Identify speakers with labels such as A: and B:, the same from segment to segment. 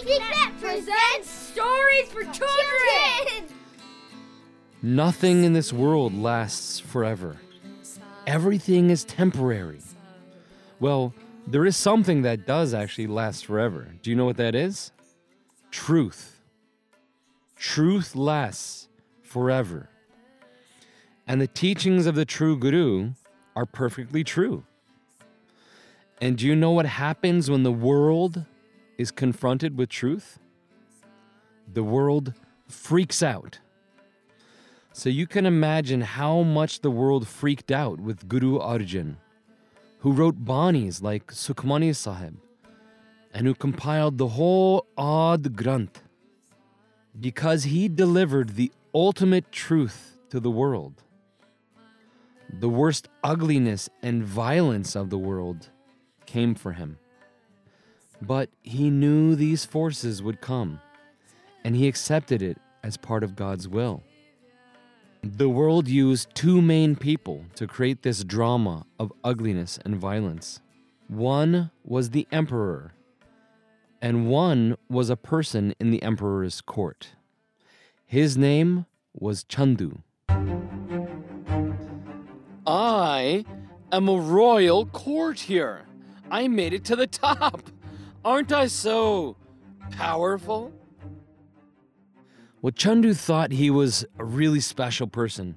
A: Presents Stories for Children!
B: Nothing in this world lasts forever. Everything is temporary. Well, there is something that does actually last forever. Do you know what that is? Truth. Truth lasts forever. And the teachings of the true Guru are perfectly true. And do you know what happens when the world is confronted with truth? The world freaks out. So you can imagine how much the world freaked out with Guru Arjan, who wrote Banis like Sukhmani Sahib, and who compiled the whole Adi Granth, because he delivered the ultimate truth to the world. The worst ugliness and violence of the world came for him. But he knew these forces would come, and he accepted it as part of God's will. The world used two main people to create this drama of ugliness and violence. One was the emperor, and one was a person in the emperor's court. His name was Chandu.
C: I am a royal courtier. I made it to the top. Aren't I so powerful?
B: Well, Chandu thought he was a really special person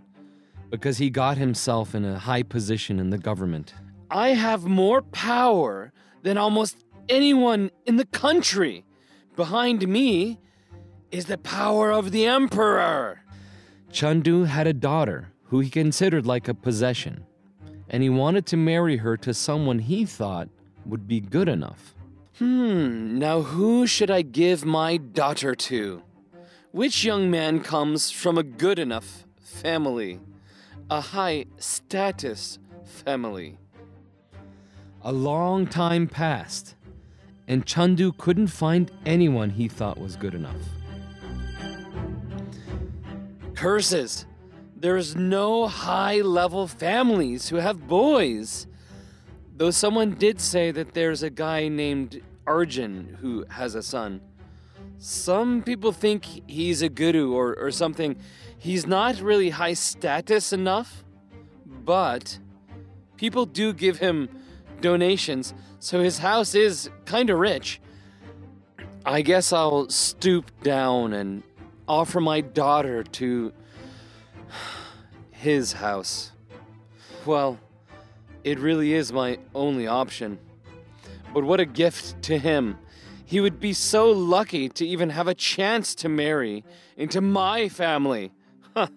B: because he got himself in a high position in the government.
C: I have more power than almost anyone in the country. Behind me is the power of the emperor.
B: Chandu had a daughter who he considered like a possession, and he wanted to marry her to someone he thought would be good enough.
C: Hmm, now who should I give my daughter to? Which young man comes from a good enough family? A high status family?
B: A long time passed, and Chandu couldn't find anyone he thought was good enough.
C: Curses! There's no high level families who have boys. Though someone did say that there's a guy named Arjun who has a son. Some people think he's a guru or, or something. He's not really high status enough, but people do give him donations, so his house is kind of rich. I guess I'll stoop down and offer my daughter to his house. Well, it really is my only option. But what a gift to him. He would be so lucky to even have a chance to marry into my family. Huh.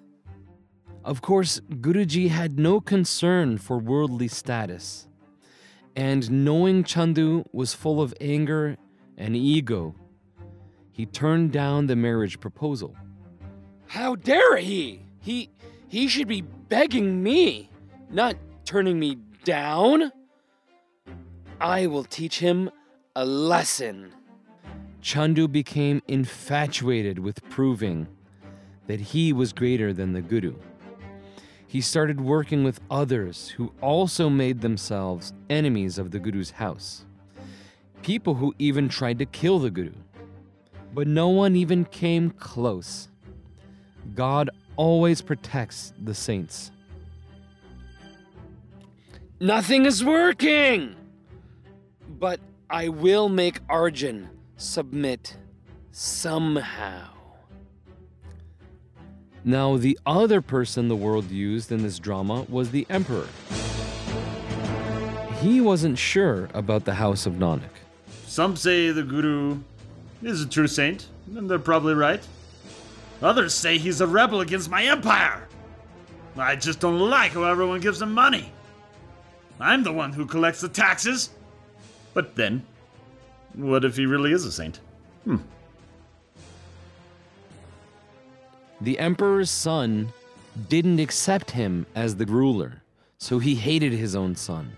B: Of course, Guruji had no concern for worldly status. And knowing Chandu was full of anger and ego, he turned down the marriage proposal.
C: How dare he? He he should be begging me, not turning me down. I will teach him a lesson.
B: Chandu became infatuated with proving that he was greater than the Guru. He started working with others who also made themselves enemies of the Guru's house. People who even tried to kill the Guru. But no one even came close. God always protects the saints.
C: Nothing is working! But I will make Arjun submit somehow.
B: Now, the other person the world used in this drama was the emperor. He wasn't sure about the house of Nanak.
D: Some say the Guru is a true saint, and they're probably right. Others say he's a rebel against my empire. I just don't like how everyone gives him money. I'm the one who collects the taxes. But then, what if he really is a saint? Hmm.
B: The emperor's son didn't accept him as the ruler, so he hated his own son.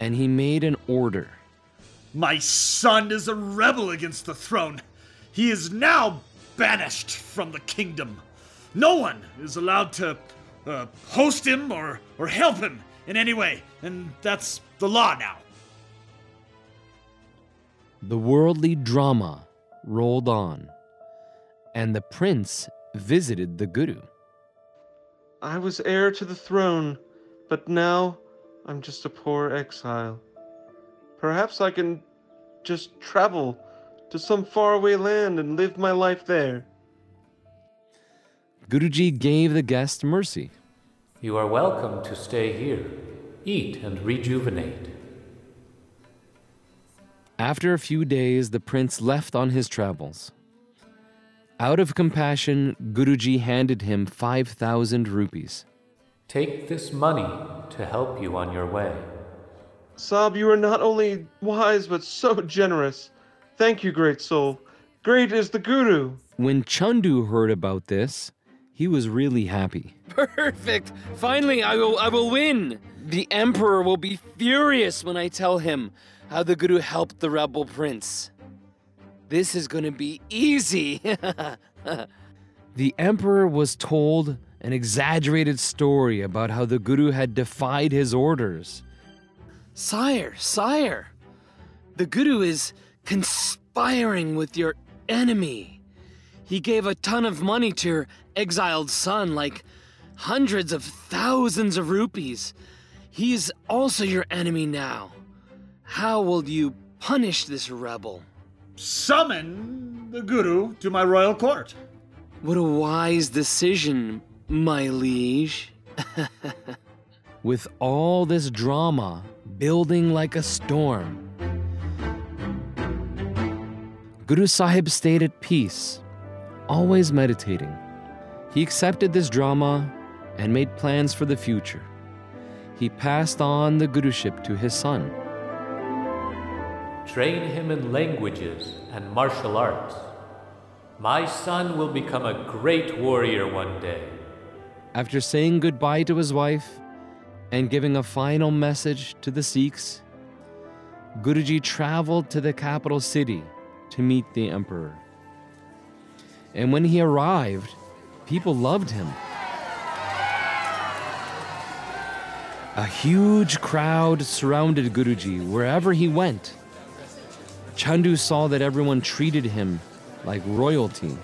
B: And he made an order.
D: My son is a rebel against the throne. He is now banished from the kingdom. No one is allowed to uh, host him or, or help him in any way, and that's the law now.
B: The worldly drama rolled on, and the prince visited the Guru.
E: I was heir to the throne, but now I'm just a poor exile. Perhaps I can just travel to some faraway land and live my life there.
B: Guruji gave the guest mercy.
F: You are welcome to stay here. Eat and rejuvenate.
B: After a few days, the prince left on his travels. Out of compassion, Guruji handed him 5,000 rupees.
F: Take this money to help you on your way.
E: Sab, you are not only wise but so generous. Thank you, great soul. Great is the Guru.
B: When Chandu heard about this, he was really happy.
C: Perfect! Finally, I will, I will win! The Emperor will be furious when I tell him how the Guru helped the rebel prince. This is gonna be easy!
B: The emperor was told an exaggerated story about how the Guru had defied his orders.
C: sire, sire! The Guru is conspiring with your enemy. He gave a ton of money to your exiled son, like hundreds of thousands of rupees. He's also your enemy now. How will you punish this rebel?
D: Summon the Guru to my royal court.
C: What a wise decision, my liege.
B: With all this drama building like a storm, Guru Sahib stayed at peace, always meditating. He accepted this drama and made plans for the future. He passed on the Guruship to his son.
F: Train him in languages and martial arts. My son will become a great warrior one day.
B: After saying goodbye to his wife and giving a final message to the Sikhs, Guruji traveled to the capital city to meet the emperor. And when he arrived, people loved him. A huge crowd surrounded Guruji wherever he went. Chandu saw that everyone treated him like royalty.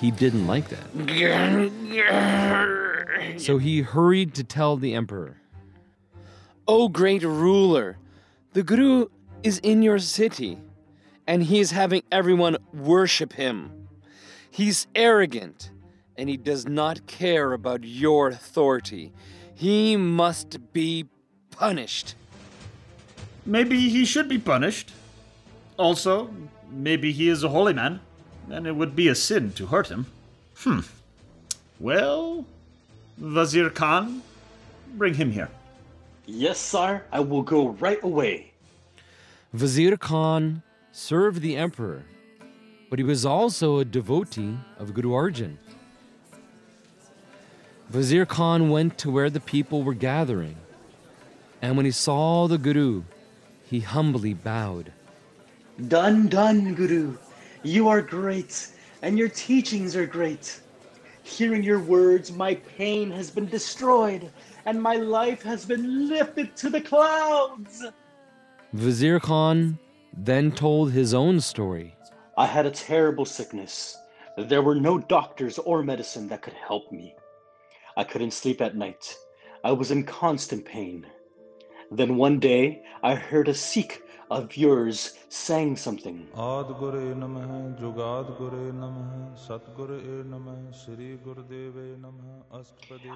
B: He didn't like that. So he hurried to tell the emperor.
C: O great ruler, the Guru is in your city, and he is having everyone worship him. He's arrogant, and he does not care about your authority. He must be punished.
D: Maybe he should be punished. Also, maybe he is a holy man, and it would be a sin to hurt him. Hmm. Well, Wazir Khan, bring him here.
G: Yes, sire, I will go right away.
B: Vizier Khan served the emperor, but he was also a devotee of Guru Arjan. Vizier Khan went to where the people were gathering, and when he saw the Guru, he humbly bowed.
G: Done, done, Guru. You are great, and your teachings are great. Hearing your words, my pain has been destroyed, and my life has been lifted to the clouds.
B: Vizier Khan then told his own story.
G: I had a terrible sickness. There were no doctors or medicine that could help me. I couldn't sleep at night. I was in constant pain. Then one day, I heard a Sikh of yours sang something.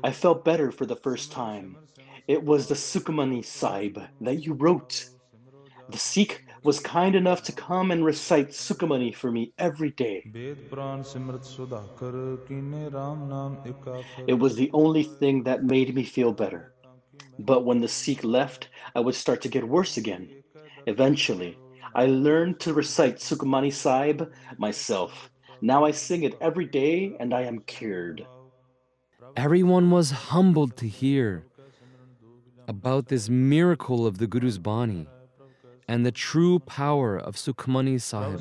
G: I felt better for the first time. It was the Sukhmani Sahib that you wrote. The Sikh was kind enough to come and recite Sukhmani for me every day. It was the only thing that made me feel better. But when the Sikh left, I would start to get worse again. Eventually, I learned to recite Sukhmani Sahib myself. Now I sing it every day and I am cured.
B: Everyone was humbled to hear about this miracle of the Guru's Bani and the true power of Sukhmani Sahib.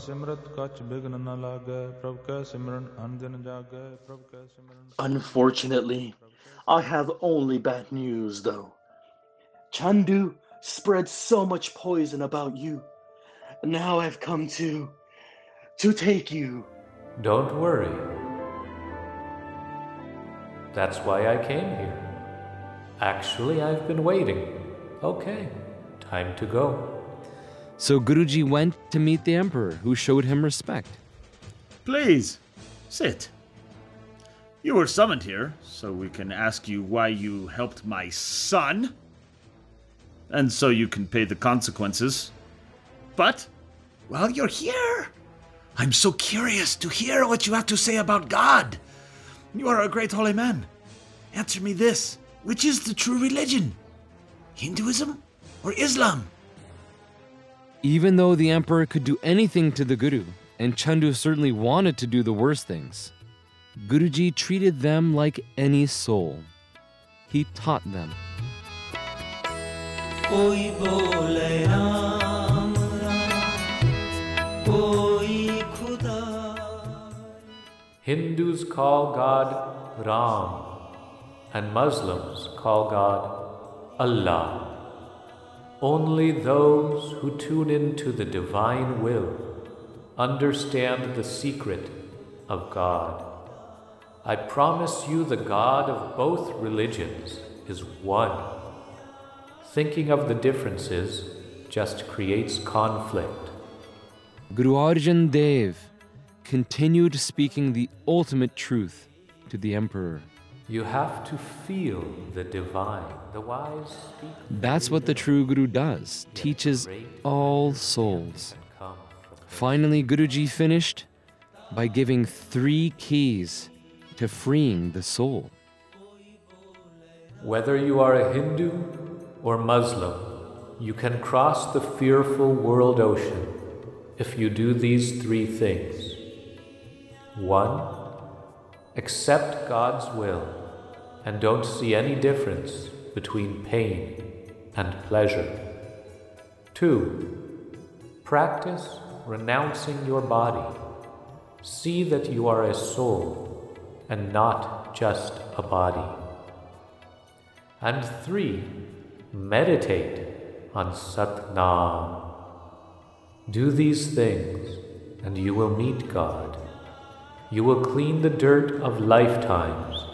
G: Unfortunately, I have only bad news though. Chandu spread so much poison about you. Now I've come to. to take you.
F: Don't worry. That's why I came here. Actually, I've been waiting. Okay, time to go.
B: So Guruji went to meet the emperor, who showed him respect.
D: Please, sit. You were summoned here, so we can ask you why you helped my son. And so you can pay the consequences. But, while you're here, I'm so curious to hear what you have to say about God. You are a great holy man. Answer me this which is the true religion? Hinduism or Islam?
B: Even though the emperor could do anything to the Guru, and Chandu certainly wanted to do the worst things, Guruji treated them like any soul. He taught them.
F: Hindus call God Ram, and Muslims call God Allah. Only those who tune into the divine will understand the secret of God. I promise you, the God of both religions is one. Thinking of the differences just creates conflict.
B: Guru Arjan Dev continued speaking the ultimate truth to the emperor.
F: You have to feel the divine. The wise speak.
B: That's what the true Guru does, teaches all souls. Finally, Guruji finished by giving three keys to freeing the soul.
F: Whether you are a Hindu or Muslim, you can cross the fearful world ocean if you do these three things. One, accept God's will and don't see any difference between pain and pleasure. Two, practice renouncing your body. See that you are a soul and not just a body. And three, meditate on Sat Nam. Do these things, and you will meet God. You will clean the dirt of lifetimes,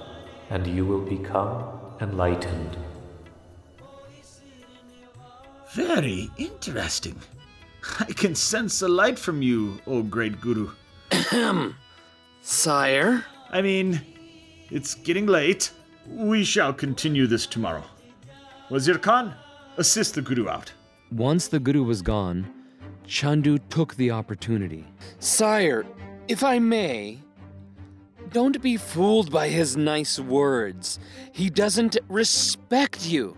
F: and you will become enlightened.
D: Very interesting. I can sense a light from you, O great Guru. Ahem.
C: Sire?
D: I mean, it's getting late. We shall continue this tomorrow. Wazir Khan, assist the Guru out.
B: Once the Guru was gone, Chandu took the opportunity.
C: Sire, if I may, don't be fooled by his nice words. He doesn't respect you.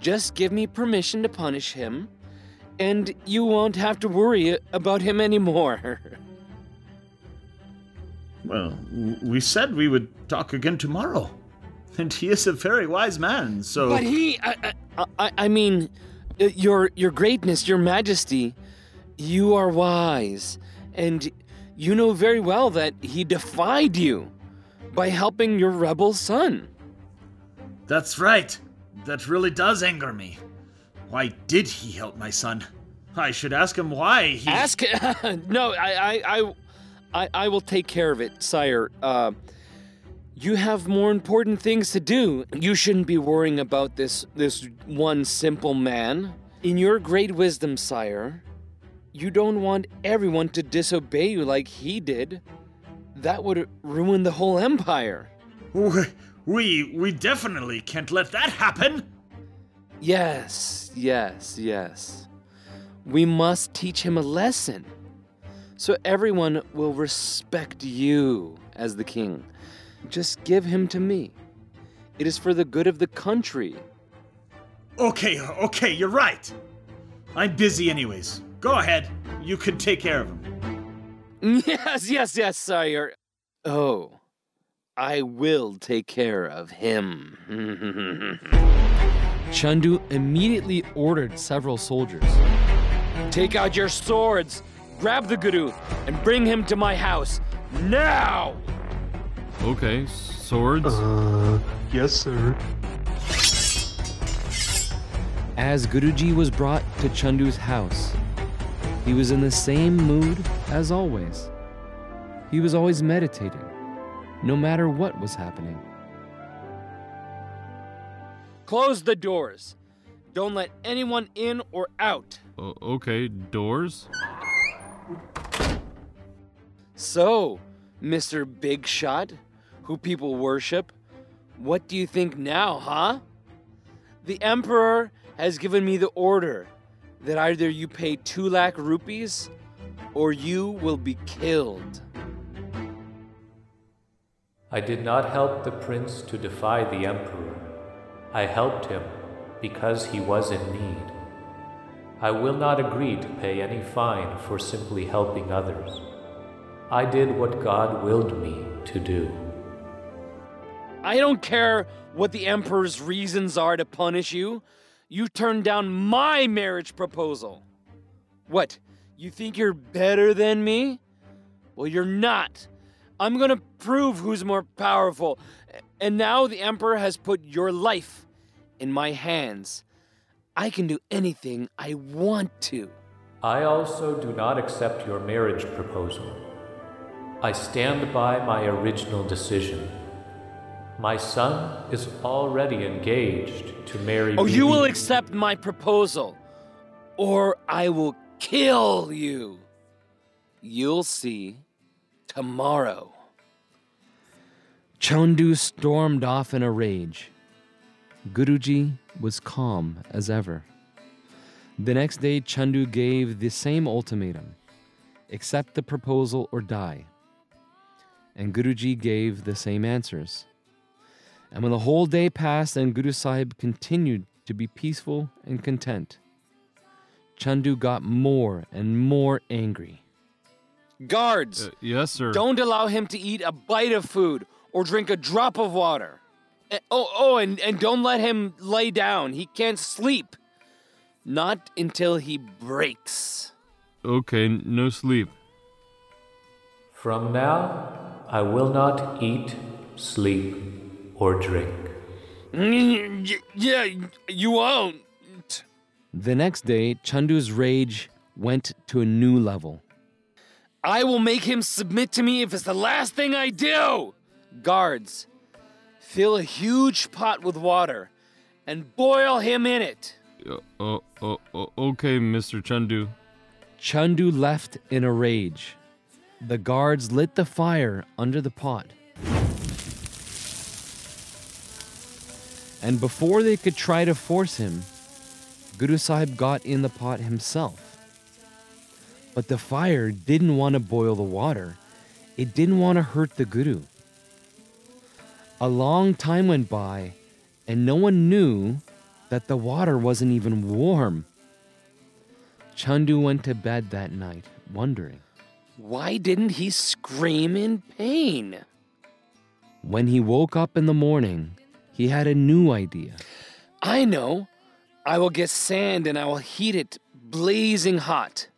C: Just give me permission to punish him, and you won't have to worry about him anymore.
D: Well, we said we would talk again tomorrow. And he is a very wise man, so.
C: But he, I, I, I, mean, uh, your your greatness, your majesty, you are wise, and you know very well that he defied you by helping your rebel son.
D: That's right. That really does anger me. Why did he help my son? I should ask him why he.
C: Ask. no, I, I, I, I, I will take care of it, sire. Uh, you have more important things to do. You shouldn't be worrying about this this one simple man. In your great wisdom, sire, you don't want everyone to disobey you like he did. That would ruin the whole empire.
D: We, we, we definitely can't let that happen.
C: Yes, yes, yes. We must teach him a lesson. So everyone will respect you as the king. Just give him to me. It is for the good of the country.
D: Okay, okay, you're right. I'm busy anyways. Go ahead. You can take care of him.
C: Yes, yes, yes, sire. Oh, I will take care of him.
B: Chandu immediately ordered several soldiers.
C: Take out your swords, grab the guru, and bring him to my house now!
B: Okay, swords.
E: Uh, yes, sir.
B: As Guruji was brought to Chandu's house, He was in the same mood as always. He was always meditating, no matter what was happening.
C: Close the doors. Don't let anyone in or out.
H: O- okay, doors?
C: So, Mr. Big Shot, who people worship, what do you think now, huh? The Emperor has given me the order that either you pay two lakh rupees or you will be killed.
F: I did not help the prince to defy the emperor. I helped him because he was in need. I will not agree to pay any fine for simply helping others. I did what God willed me to do.
C: I don't care what the Emperor's reasons are to punish you. You turned down my marriage proposal. What, you think you're better than me? Well, you're not. I'm gonna prove who's more powerful. And now the Emperor has put your life in my hands. I can do anything I want to.
F: I also do not accept your marriage proposal. I stand by my original decision. My son is already engaged to marry.
C: Oh, you will accept my proposal, or I will kill you. You'll see tomorrow.
B: Chandu stormed off in a rage. Guruji was calm as ever. The next day, Chandu gave the same ultimatum accept the proposal or die. And Guruji gave the same answers. And when the whole day passed and Guru Sahib continued to be peaceful and content, Chandu got more and more angry.
C: Guards,
H: Uh, yes, sir.
C: don't allow him to eat a bite of food or drink a drop of water. Eh, Oh, oh, and, and don't let him lay down. He can't sleep. Not until he breaks.
H: Okay, no sleep.
F: From now, I will not eat, sleep, or drink.
C: Mm, Yeah, you won't.
B: The next day, Chandu's rage went to a new level.
C: I will make him submit to me if it's the last thing I do. Guards, fill a huge pot with water and boil him in it.
H: Uh, uh, uh, uh, okay, Mr. Chandu.
B: Chandu left in a rage. The guards lit the fire under the pot. And before they could try to force him, Guru Sahib got in the pot himself. But the fire didn't want to boil the water, it didn't want to hurt the Guru. A long time went by, and no one knew that the water wasn't even warm. Chandu went to bed that night, wondering.
C: Why didn't he scream in pain?
B: When he woke up in the morning, he had a new idea.
C: I know. I will get sand and I will heat it blazing hot.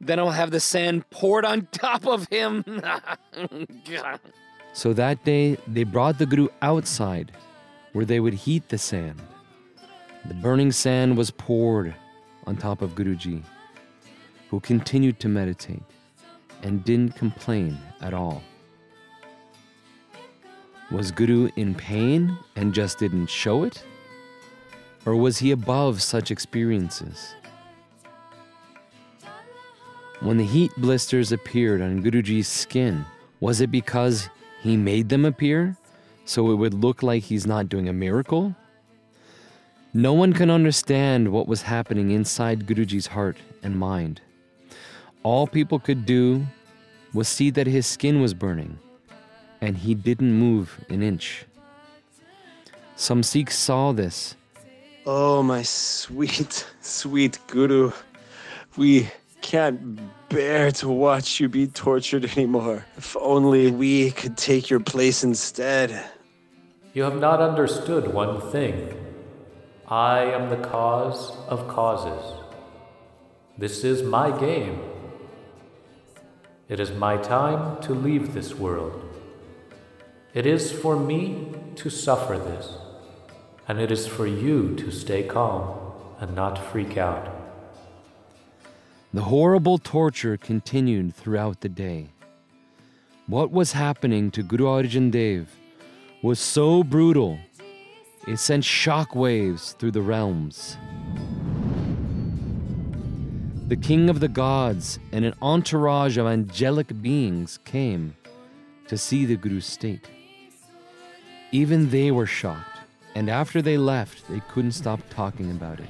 C: Then I'll have the sand poured on top of him.
B: So that day, they brought the Guru outside where they would heat the sand. The burning sand was poured on top of Guruji, who continued to meditate and didn't complain at all. Was Guru in pain and just didn't show it? Or was he above such experiences? When the heat blisters appeared on Guruji's skin, was it because he made them appear so it would look like he's not doing a miracle? No one can understand what was happening inside Guruji's heart and mind. All people could do was see that his skin was burning, and he didn't move an inch. Some Sikhs saw this
I: Oh, my sweet, sweet Guru. We can't bear to watch you be tortured anymore. If only we could take your place instead.
F: You have not understood one thing. I am the cause of causes. This is my game. It is my time to leave this world. It is for me to suffer this, and it is for you to stay calm and not freak out.
B: The horrible torture continued throughout the day. What was happening to Guru Arjan Dev was so brutal, it sent shock waves through the realms. The king of the gods and an entourage of angelic beings came to see the Guru's state. Even they were shocked, and after they left, they couldn't stop talking about it.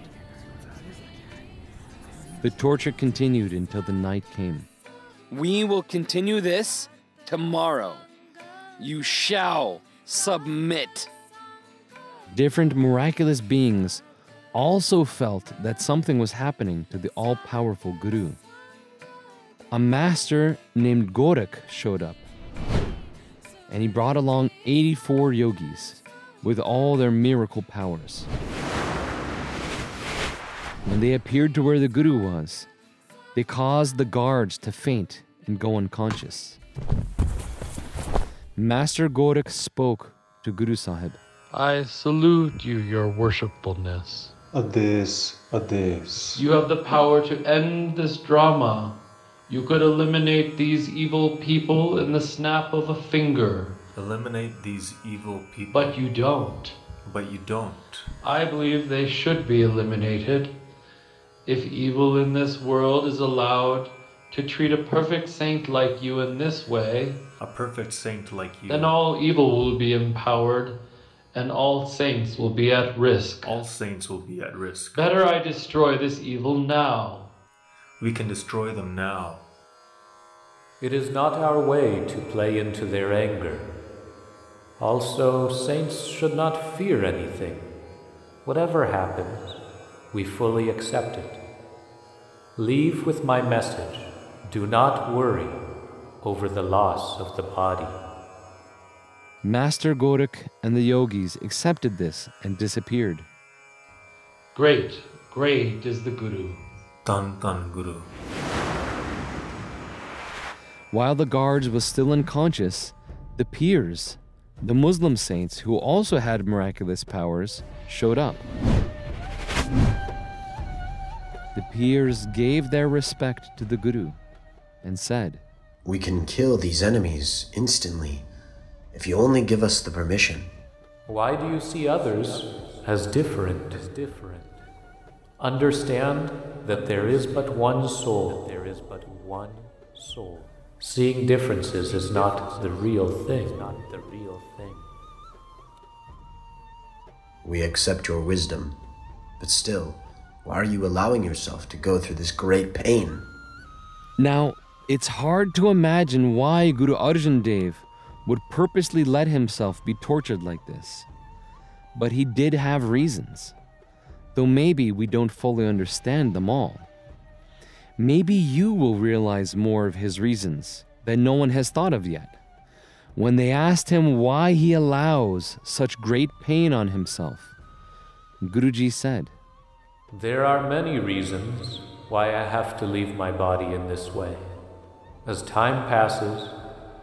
B: The torture continued until the night came.
C: We will continue this tomorrow. You shall submit.
B: Different miraculous beings also felt that something was happening to the all powerful Guru. A master named Gorakh showed up, and he brought along 84 yogis with all their miracle powers. When they appeared to where the Guru was, they caused the guards to faint and go unconscious. Master Gorakh spoke to Guru Sahib.
J: I salute you, your worshipfulness.
K: Adesh, Adesh.
J: You have the power to end this drama. You could eliminate these evil people in the snap of a finger.
L: Eliminate these evil people.
J: But you don't.
L: But you don't.
J: I believe they should be eliminated. If evil in this world is allowed to treat a perfect saint like you in this way,
L: a perfect saint like you,
J: then all evil will be empowered and all saints will be at risk.
L: All saints will be at risk.
J: Better I destroy this evil now.
L: We can destroy them now.
F: It is not our way to play into their anger. Also, saints should not fear anything. Whatever happens, we fully accept it. Leave with my message. Do not worry over the loss of the body.
B: Master Gorakh and the yogis accepted this and disappeared.
J: Great, great is the Guru.
L: Dhan Dhan Guru.
B: While the guards was still unconscious, the peers, the Muslim saints who also had miraculous powers, showed up. The peers gave their respect to the Guru and said,
M: We can kill these enemies instantly if you only give us the permission.
F: Why do you see others as different? As different. Understand that there is but one soul. There is but one soul. Seeing differences is not the real thing. Not the real thing.
M: We accept your wisdom, but still, why are you allowing yourself to go through this great pain?
B: Now, it's hard to imagine why Guru Arjan Dev would purposely let himself be tortured like this. But he did have reasons, though maybe we don't fully understand them all. Maybe you will realize more of his reasons that no one has thought of yet. When they asked him why he allows such great pain on himself, Guruji said,
F: There are many reasons why I have to leave my body in this way. As time passes,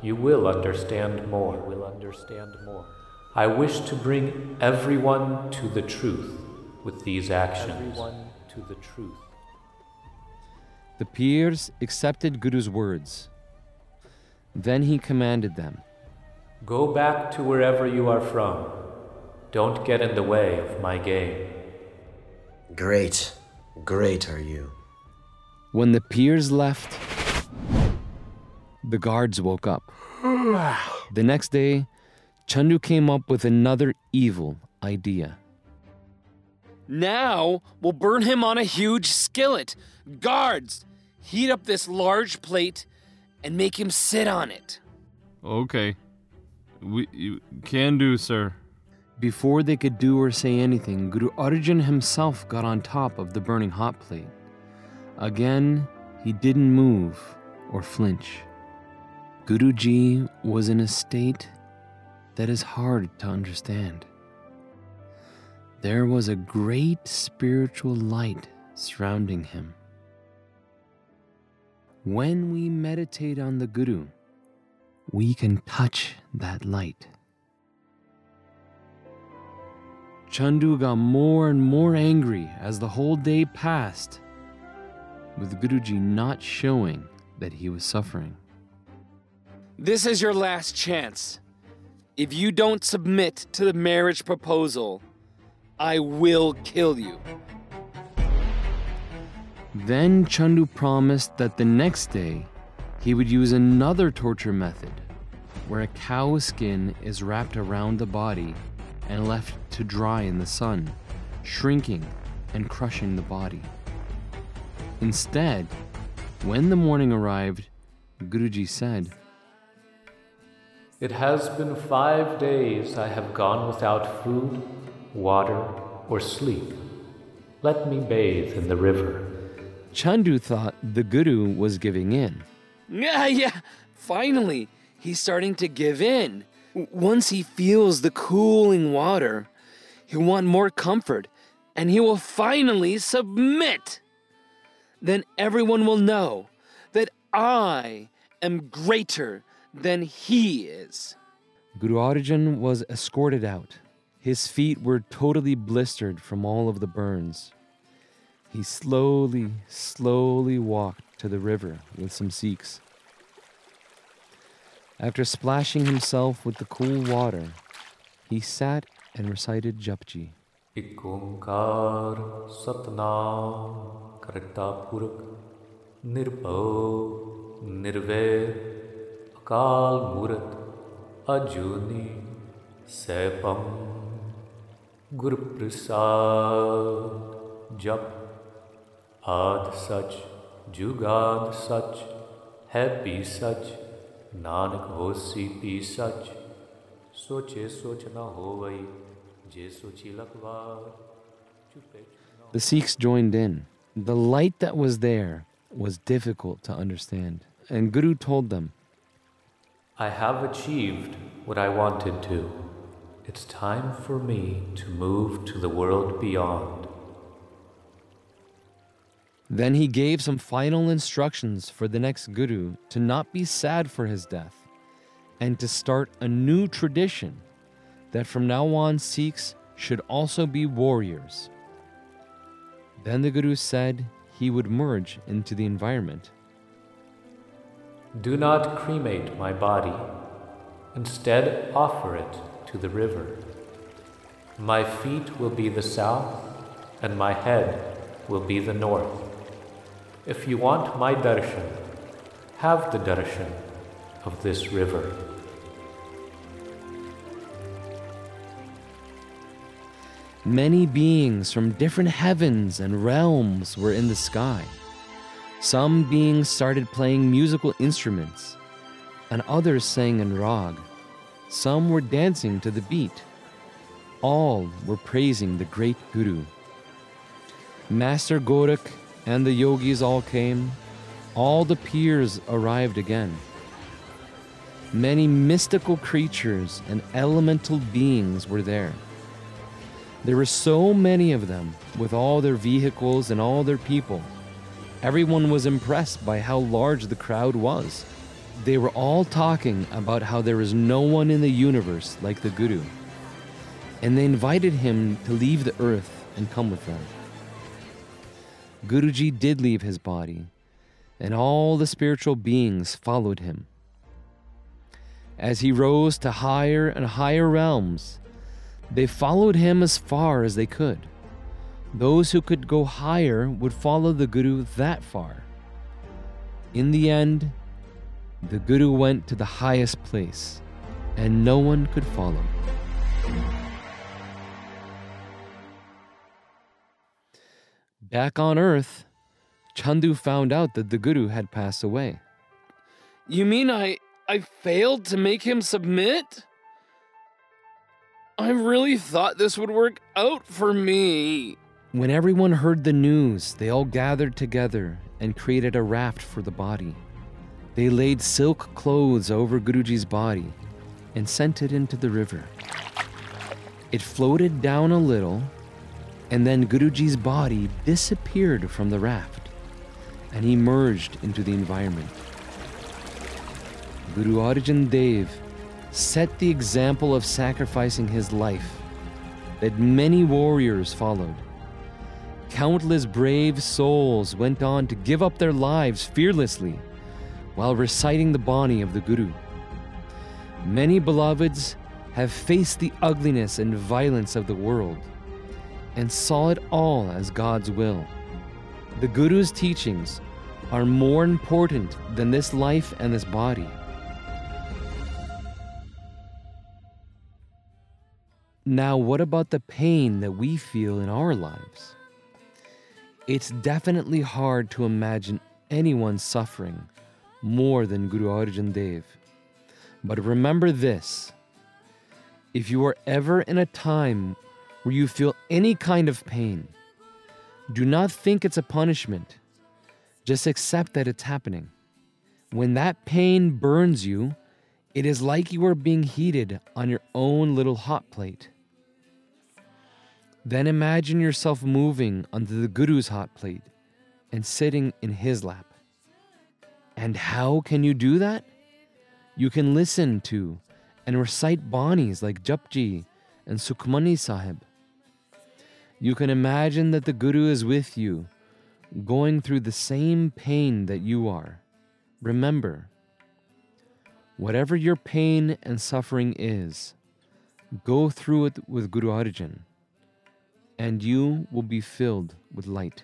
F: you will understand more. Will understand more. I wish to bring everyone to the truth with these actions. Everyone to the truth.
B: The peers accepted Guru's words. Then he commanded them
F: Go back to wherever you are from. Don't get in the way of my game.
M: Great, great are you.
B: When the peers left, the guards woke up. the next day, Chandu came up with another evil idea.
C: Now we'll burn him on a huge skillet. Guards, heat up this large plate and make him sit on it.
H: Okay. We you can do, sir.
B: Before they could do or say anything, Guru Arjan himself got on top of the burning hot plate. Again, he didn't move or flinch. Guruji was in a state that is hard to understand. There was a great spiritual light surrounding him. When we meditate on the Guru, we can touch that light. Chandu got more and more angry as the whole day passed. with Guruji not showing that he was suffering.
C: This is your last chance. If you don't submit to the marriage proposal, I will kill you.
B: Then Chandu promised that the next day he would use another torture method where a cow skin is wrapped around the body and left to dry in the sun, shrinking and crushing the body. Instead, when the morning arrived, Guruji said,
F: It has been five days I have gone without food, water, or sleep. Let me bathe in the river.
B: Chandu thought the Guru was giving in.
C: Yeah, yeah, finally, he's starting to give in. Once he feels the cooling water, he'll want more comfort and he will finally submit. Then everyone will know that I am greater than he is.
B: Guru Arjan was escorted out. His feet were totally blistered from all of the burns. He slowly, slowly walked to the river with some Sikhs. After splashing himself with the cool water, he sat and recited Japji.
F: ਇੱਕ ਓੰਕਾਰ ਸਤਨਾਮ ਕਰਤਾ ਪੁਰਖ ਨਿਰਭਉ ਨਿਰਵੈਰ ਅਕਾਲ ਮੂਰਤ ਅਜੂਨੀ ਸੈਭੰ गुरु प्रसाद जप आद सच जुगाद सच है P सच नानक होसी P सच सोचे सोच न होवई जे सोची Lakhwar
B: The Sikhs joined in. The light that was there was difficult to understand. And Guru told them,
F: I have achieved what I wanted to. It's time for me to move to the world beyond.
B: Then he gave some final instructions for the next Guru to not be sad for his death and to start a new tradition that from now on Sikhs should also be warriors. Then the Guru said he would merge into the environment.
F: Do not cremate my body, instead, offer it the river. My feet will be the south, and my head will be the north. If you want my darshan, have the darshan of this river.
B: Many beings from different heavens and realms were in the sky. Some beings started playing musical instruments, and others sang in rag. Some were dancing to the beat. All were praising the great Guru. Master Gorakh and the yogis all came. All the peers arrived again. Many mystical creatures and elemental beings were there. There were so many of them, with all their vehicles and all their people. Everyone was impressed by how large the crowd was. They were all talking about how there is no one in the universe like the Guru. And they invited him to leave the earth and come with them. Guruji did leave his body, and all the spiritual beings followed him. As he rose to higher and higher realms, they followed him as far as they could. Those who could go higher would follow the Guru that far. In the end, the Guru went to the highest place, and no one could follow. Back on Earth, Chandu found out that the Guru had passed away.
C: You mean I I failed to make him submit? I really thought this would work out for me.
B: When everyone heard the news, they all gathered together and created a raft for the body. They laid silk clothes over Guruji's body and sent it into the river. It floated down a little, and then Guruji's body disappeared from the raft, and he merged into the environment. Guru Arjan Dev set the example of sacrificing his life that many warriors followed. Countless brave souls went on to give up their lives fearlessly while reciting the Bani of the Guru. Many beloveds have faced the ugliness and violence of the world and saw it all as God's will. The Guru's teachings are more important than this life and this body. Now, what about the pain that we feel in our lives? It's definitely hard to imagine anyone suffering more than Guru Arjan Dev. But remember this if you are ever in a time where you feel any kind of pain, do not think it's a punishment. Just accept that it's happening. When that pain burns you, it is like you are being heated on your own little hot plate. Then imagine yourself moving onto the Guru's hot plate and sitting in his lap. And how can you do that? You can listen to and recite Banis like Japji and Sukhmani Sahib. You can imagine that the Guru is with you, going through the same pain that you are. Remember, whatever your pain and suffering is, go through it with Guru Arjan, and you will be filled with light.